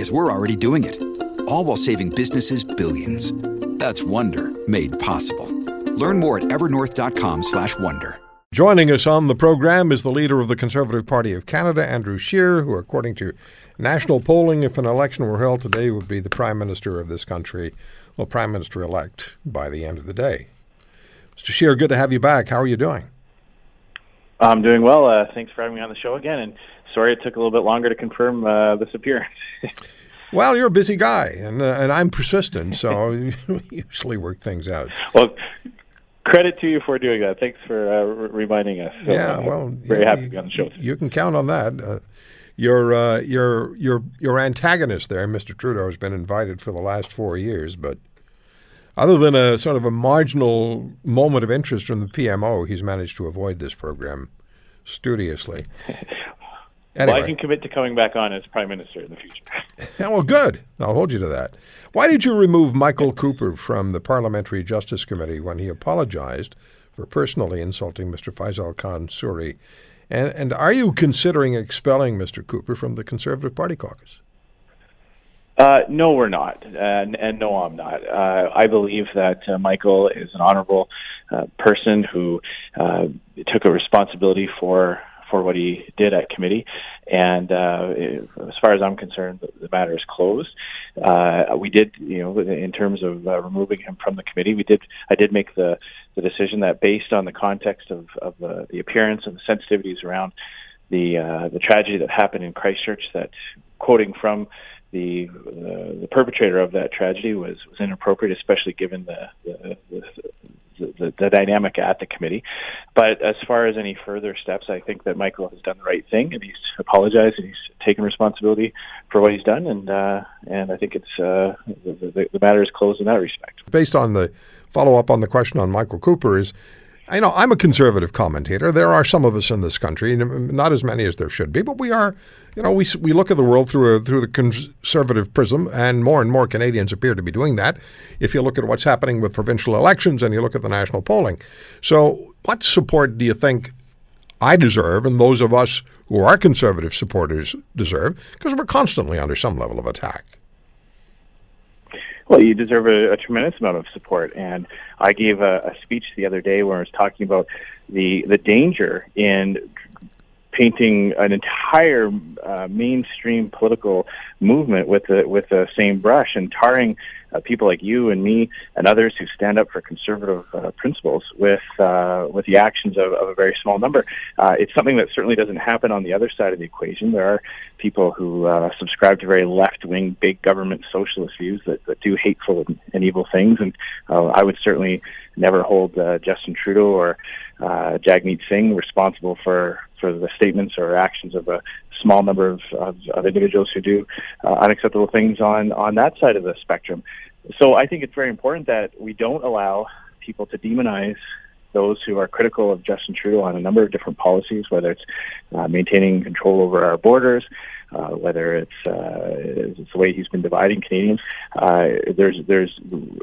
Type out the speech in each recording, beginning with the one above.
because we're already doing it. All while saving businesses billions. That's Wonder made possible. Learn more at evernorth.com/slash Wonder. Joining us on the program is the leader of the Conservative Party of Canada, Andrew Scheer, who, according to national polling, if an election were held today, would be the Prime Minister of this country, well, Prime Minister elect by the end of the day. Mr. Scheer, good to have you back. How are you doing? I'm doing well. Uh, thanks for having me on the show again. And sorry it took a little bit longer to confirm uh, this appearance. well, you're a busy guy, and uh, and I'm persistent, so we usually work things out. Well, credit to you for doing that. Thanks for uh, reminding us. So, yeah, well, very happy to be on the show. You can count on that. Uh, your uh, your your your antagonist there, Mr. Trudeau, has been invited for the last four years, but other than a sort of a marginal moment of interest from the PMO, he's managed to avoid this program studiously. Anyway. Well, I can commit to coming back on as prime minister in the future. well, good. I'll hold you to that. Why did you remove Michael Cooper from the Parliamentary Justice Committee when he apologized for personally insulting Mr. Faisal Khan Suri? And, and are you considering expelling Mr. Cooper from the Conservative Party caucus? Uh, no, we're not, and, and no, I'm not. Uh, I believe that uh, Michael is an honorable uh, person who uh, took a responsibility for for what he did at committee. And uh, as far as I'm concerned, the, matter is closed. Uh, we did, you know, in terms of uh, removing him from the committee, we did. I did make the the decision that based on the context of of the, the appearance and the sensitivities around the uh, the tragedy that happened in Christchurch, that quoting from the uh, the perpetrator of that tragedy was was inappropriate, especially given the the, the the, the, dynamic at the committee. But as far as any further steps, I think that Michael has done the right thing, and he's apologized and he's taken responsibility for what he's done, and uh, and I think it's uh, the, the, the matter is closed in that respect. Based on the follow up on the question on Michael Cooper is I know I'm a conservative commentator. There are some of us in this country, not as many as there should be, but we are. You know, we we look at the world through a, through the conservative prism, and more and more Canadians appear to be doing that. If you look at what's happening with provincial elections and you look at the national polling, so what support do you think I deserve, and those of us who are conservative supporters deserve? Because we're constantly under some level of attack. Well, you deserve a, a tremendous amount of support, and I gave a, a speech the other day where I was talking about the the danger in painting an entire uh, mainstream political movement with the with the same brush and tarring uh, people like you and me and others who stand up for conservative uh, principles with uh, with the actions of, of, a very small number. Uh, it's something that certainly doesn't happen on the other side of the equation. There are people who uh, subscribe to very left wing, big government socialist views that, that do hateful and, and evil things, and uh, I would certainly never hold uh, Justin Trudeau or Jagmeet Singh responsible for for the statements or actions of a small number of, of, of individuals who do uh, unacceptable things on, on that side of the spectrum. So I think it's very important that we don't allow people to demonize those who are critical of Justin Trudeau on a number of different policies, whether it's uh, maintaining control over our borders, uh, whether it's, uh, it's the way he's been dividing Canadians. Uh, there's there's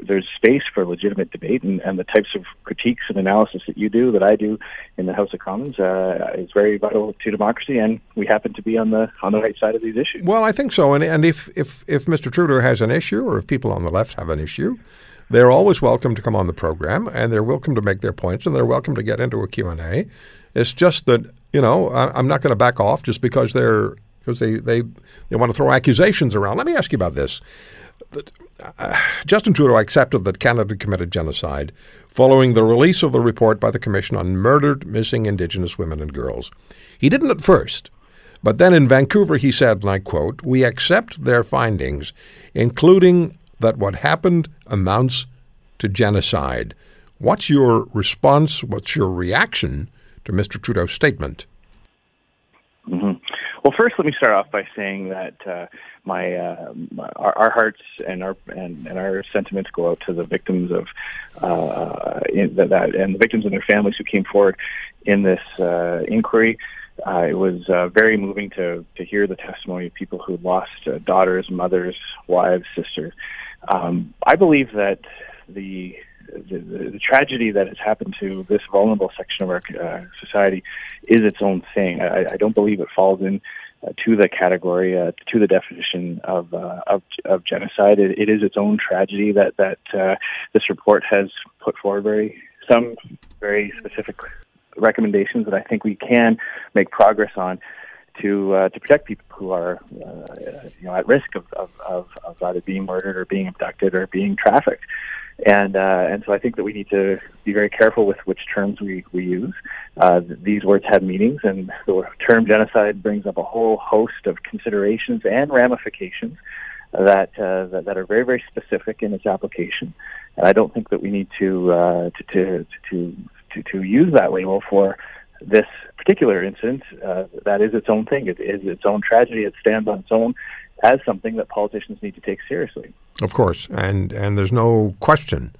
there's space for legitimate debate, and, and the types of critiques and analysis that you do, that I do in the House of Commons, uh, is very vital to democracy, and we happen to be on the on the right side of these issues. Well, I think so, and and if if if Mr. Trudeau has an issue, or if people on the left have an issue. They're always welcome to come on the program, and they're welcome to make their points, and they're welcome to get into a Q&A. It's just that, you know, I'm not going to back off just because they're because they, they, they want to throw accusations around. Let me ask you about this. Uh, Justin Trudeau accepted that Canada committed genocide following the release of the report by the Commission on Murdered Missing Indigenous Women and Girls. He didn't at first, but then in Vancouver he said, and I quote, We accept their findings, including that what happened amounts to genocide. What's your response? What's your reaction to Mr. Trudeau's statement? Mm-hmm. Well, first, let me start off by saying that uh, my, uh, my our, our, hearts and our and, and, our sentiments go out to the victims of uh, that and the victims and their families who came forward in this uh, inquiry. Uh, it was uh, very moving to to hear the testimony of people who lost daughters, mothers, wives, sisters. Um, I believe that the the, the, tragedy that has happened to this vulnerable section of our uh, society is its own thing. I, I don't believe it falls in uh, to the category, uh, to the definition of uh, of, of, genocide. It, it is its own tragedy that that uh, this report has put forward very some very specific recommendations that I think we can make progress on to uh, to protect people who are uh, you know at risk of, of, of, of, either being murdered or being abducted or being trafficked and uh, and so I think that we need to be very careful with which terms we we use. Uh, these words have meanings, and the term genocide brings up a whole host of considerations and ramifications that uh, that, that, are very very specific in its application. And I don't think that we need to uh, to, to, to to to use that label for this particular incident. Uh, that is its own thing. It is its own tragedy. It stands on its own as something that politicians need to take seriously. Of course, and and there's no question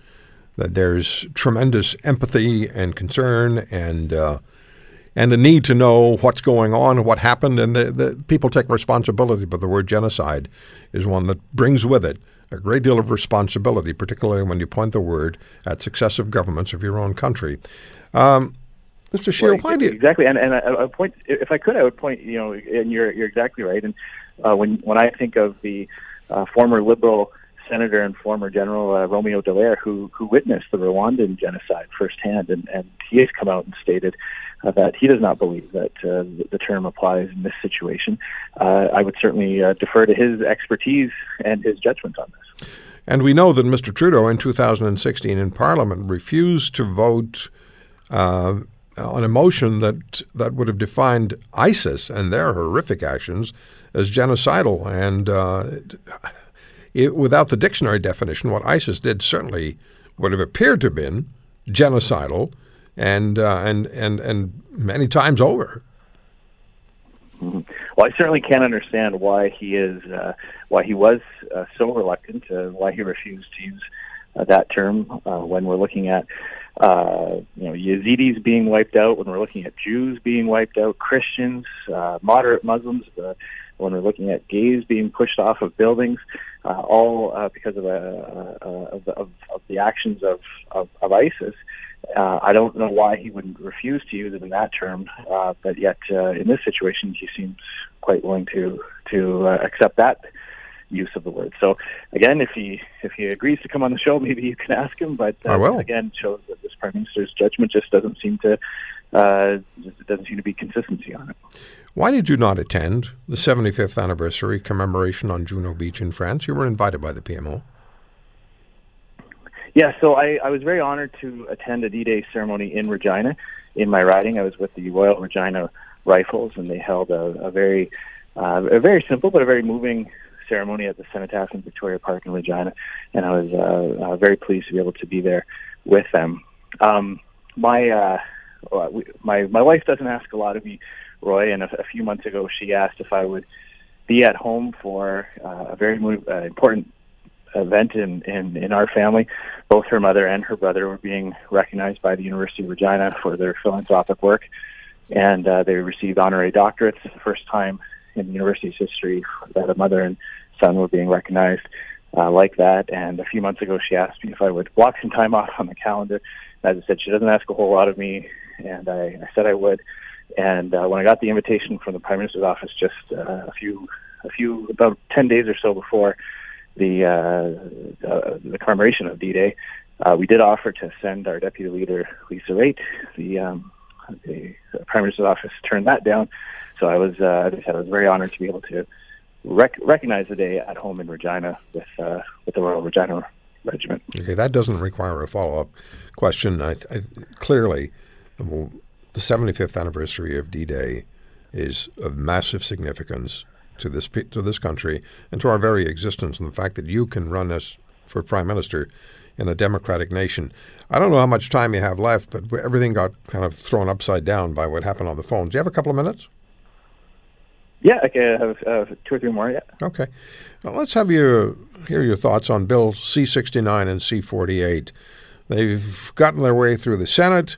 that there's tremendous empathy and concern and uh, and a need to know what's going on, what happened, and the, the people take responsibility. But the word genocide is one that brings with it a great deal of responsibility, particularly when you point the word at successive governments of your own country. Um, Mr. Scheer, well, why do you exactly? And, and I, I point, if I could, I would point. You know, and you're you're exactly right. And uh, when when I think of the uh, former liberal senator and former General uh, Romeo Dallaire, who who witnessed the Rwandan genocide firsthand, and, and he has come out and stated uh, that he does not believe that uh, the term applies in this situation. Uh, I would certainly uh, defer to his expertise and his judgment on this. And we know that Mr. Trudeau in 2016 in Parliament refused to vote uh, on a motion that that would have defined ISIS and their horrific actions as genocidal and it, without the dictionary definition, what ISIS did certainly would have appeared to have been genocidal, and uh, and and and many times over. Mm-hmm. Well, I certainly can't understand why he is uh, why he was uh, so reluctant, uh, why he refused to use uh, that term uh, when we're looking at uh, you know Yazidis being wiped out, when we're looking at Jews being wiped out, Christians, uh, moderate Muslims, uh, when we're looking at gays being pushed off of buildings uh, all uh, because of, uh, uh, of, of, of, the actions of, of, of ISIS. Uh, I don't know why he would refuse to use it in that term, uh, but yet in this situation, he seems quite willing to to accept that use of the word. So again, if he if he agrees to come on the show, maybe you can ask him. But uh, again, shows that this prime minister's judgment just doesn't seem to uh, doesn't seem to be consistency on it. Why did you not attend the 75th anniversary commemoration on Juno Beach in France? You were invited by the PMO. Yeah, so I, I was very honored to attend a D-Day ceremony in Regina. In my riding, I was with the Royal Regina Rifles, and they held a, a very, uh, a very simple but a very moving ceremony at the Cenotaph in Victoria Park in Regina, and I was uh, uh, very pleased to be able to be there with them. Um, my uh, my my wife doesn't ask a lot of me Roy, and a, a few months ago she asked if I would be at home for uh, a very uh, important event in, in, in our family. Both her mother and her brother were being recognized by the University of Regina for their philanthropic work, and uh, they received honorary doctorates. The first time in the university's history that a mother and son were being recognized uh, like that. And a few months ago, she asked me if I would block some time off on the calendar. As I said, she doesn't ask a whole lot of me, and I, I said I would. And uh, when I got the invitation from the Prime Minister's office just uh, a few, a few about ten days or so before the uh, uh, the commemoration of D-Day, uh, we did offer to send our deputy leader Lisa Raitt. The, um, the Prime Minister's office turned that down. So I was, uh, as I said, I was very honored to be able to rec- recognize the day at home in Regina with uh, with the Royal Regina Regiment. Okay, that doesn't require a follow up question. I, I, clearly, well, the 75th anniversary of D-Day is of massive significance to this to this country and to our very existence, and the fact that you can run us for prime minister in a democratic nation. I don't know how much time you have left, but everything got kind of thrown upside down by what happened on the phone. Do you have a couple of minutes? Yeah, I have uh, two or three more. Yeah. Okay. Well, let's have you hear your thoughts on Bill C69 and C48. They've gotten their way through the Senate,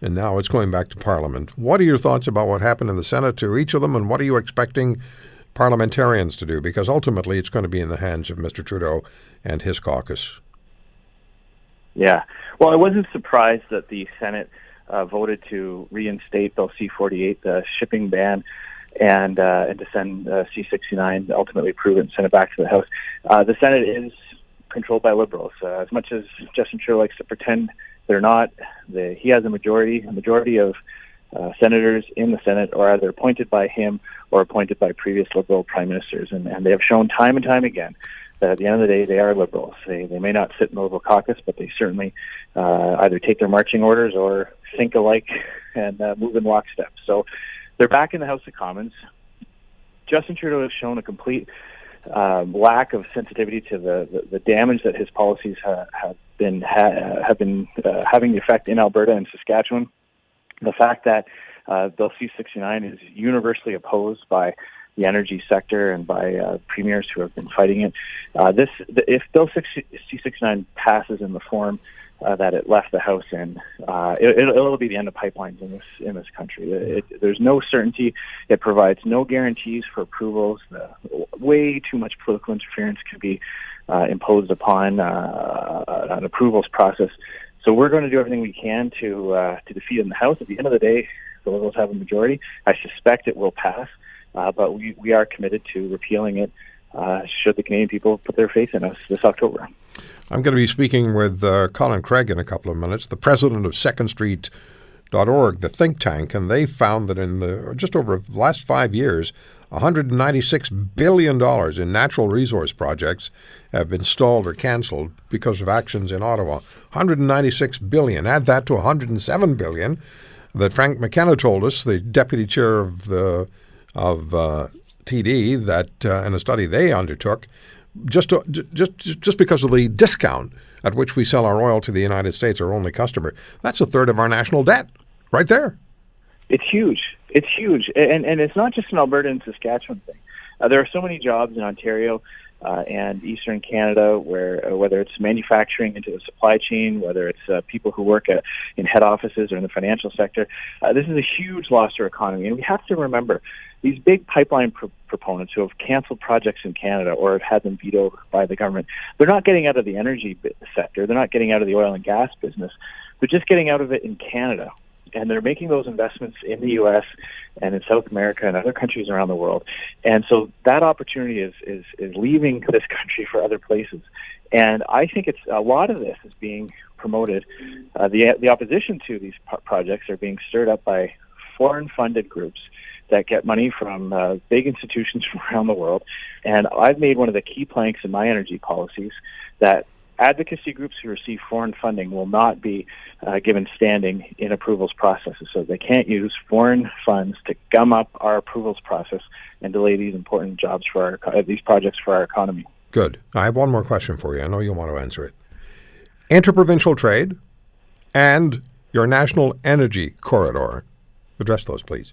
and now it's going back to Parliament. What are your thoughts about what happened in the Senate to each of them, and what are you expecting parliamentarians to do? Because ultimately, it's going to be in the hands of Mr. Trudeau and his caucus. Yeah. Well, I wasn't surprised that the Senate uh, voted to reinstate Bill C-48, the shipping ban, and uh, and to send uh, C-69, ultimately approve it and send it back to the House. Uh, the Senate is controlled by liberals. As much as Justin Trudeau likes to pretend they're not, the, he has a majority. A majority of uh, senators in the Senate are either appointed by him or appointed by previous liberal prime ministers, and, and they have shown time and time again that at the end of the day, they are liberals. They, they may not sit in the Liberal caucus, but they certainly uh, either take their marching orders or think alike and uh, move in lockstep. So they're back in the House of Commons. Justin Trudeau has shown a complete um, lack of sensitivity to the, the, the damage that his policies ha- have been ha- have been uh, having the effect in Alberta and Saskatchewan. The fact that uh, Bill C69 is universally opposed by the energy sector and by uh, premiers who have been fighting it. Uh, this, if Bill C69 passes in the form uh, that it left the House in, uh, it, will be the end of pipelines in this in this country. It, it, there's no certainty. It provides no guarantees for approvals. The, way too much political interference can be uh, imposed upon uh, an approvals process. So we're going to do everything we can to to defeat in the House. At the end of the day, the Liberals have a majority. I suspect it will pass, uh, but we, we are committed to repealing it uh, should the Canadian people put their faith in us this October. I'm going to be speaking with uh, Colin Craig in a couple of minutes, the president of Second Street. Dot org, the think tank, and they found that in the just over the last five years, 196 billion dollars in natural resource projects have been stalled or canceled because of actions in Ottawa. 196 billion. Add that to 107 billion that Frank McKenna told us, the deputy chair of the of uh, TD, that uh, in a study they undertook, just to, just just because of the discount at which we sell our oil to the United States, our only customer, that's a third of our national debt, right there. It's huge. It's huge, and and it's not just an Alberta and Saskatchewan thing. Uh, there are so many jobs in Ontario uh, and Eastern Canada, where uh, whether it's manufacturing into the supply chain, whether it's uh, people who work at, in head offices or in the financial sector, uh, this is a huge loss to our economy. And we have to remember these big pipeline pro- proponents who have canceled projects in Canada or have had them vetoed by the government. They're not getting out of the energy sector. They're not getting out of the oil and gas business. They're just getting out of it in Canada and they're making those investments in the U.S. and in South America and other countries around the world. And so that opportunity is is is leaving this country for other places. And I think it's a lot of this is being promoted. Uh, the the opposition to these pro- projects are being stirred up by foreign funded groups that get money from uh, big institutions from around the world. And I've made one of the key planks in my energy policies that advocacy groups who receive foreign funding will not be uh, given standing in approvals processes. So they can't use foreign funds to gum up our approvals process and delay these important jobs for our uh, these projects for our economy. Good. I have one more question for you. I know you'll want to answer it. Interprovincial trade and your national energy corridor. Address those, please.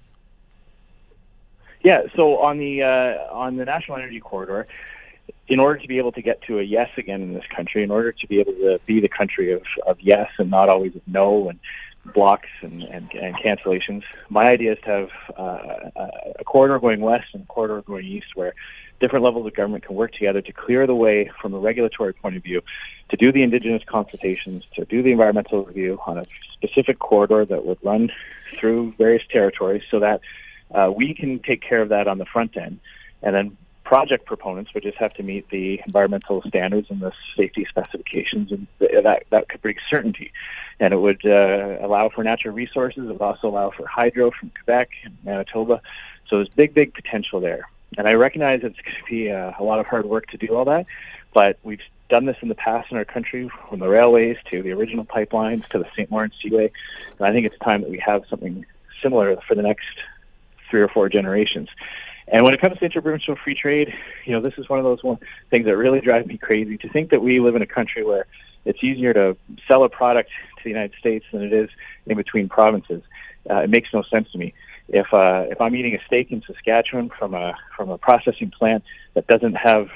Yeah. So on the uh, on the national energy corridor, in order to be able to get to a yes again in this country, in order to be able to be the country of, of yes and not always of no and blocks and, and, and cancellations, my idea is to have uh, a corridor going west and a corridor going east where different levels of government can work together to clear the way from a regulatory point of view to do the indigenous consultations, to do the environmental review on a specific corridor that would run through various territories so that uh, we can take care of that on the front end. And then project proponents would just have to meet the environmental standards and the safety specifications, and that that could bring certainty. And it would uh, allow for natural resources. It would also allow for hydro from Quebec and Manitoba. So there's big, big potential there. And I recognize it's going to be uh, a lot of hard work to do all that, but we've done this in the past in our country, from the railways to the original pipelines to the St. Lawrence Seaway. And I think it's time that we have something similar for the next three or four generations. And when it comes to interprovincial free trade, you know, this is one of those one, things that really drive me crazy. To think that we live in a country where it's easier to sell a product to the United States than it is in between provinces, uh, it makes no sense to me. if uh, if I'm eating a steak in Saskatchewan from a from a processing plant that doesn't have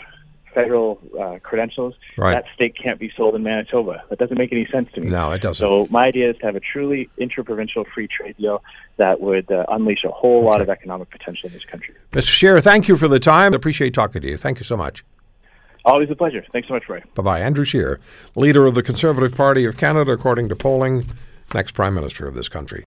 federal uh, credentials, Right. that steak can't be sold in Manitoba. That doesn't make any sense to me. No, it doesn't. So my idea is to have a truly interprovincial free trade deal that would uh, unleash a whole lot of economic potential in this country. Mr. Scheer, thank you for the time. Appreciate talking to you. Thank you so much. Always a pleasure. Thanks so much, Roy. Bye bye. Andrew Scheer, leader of the Conservative Party of Canada, according to polling, next Prime Minister of this country.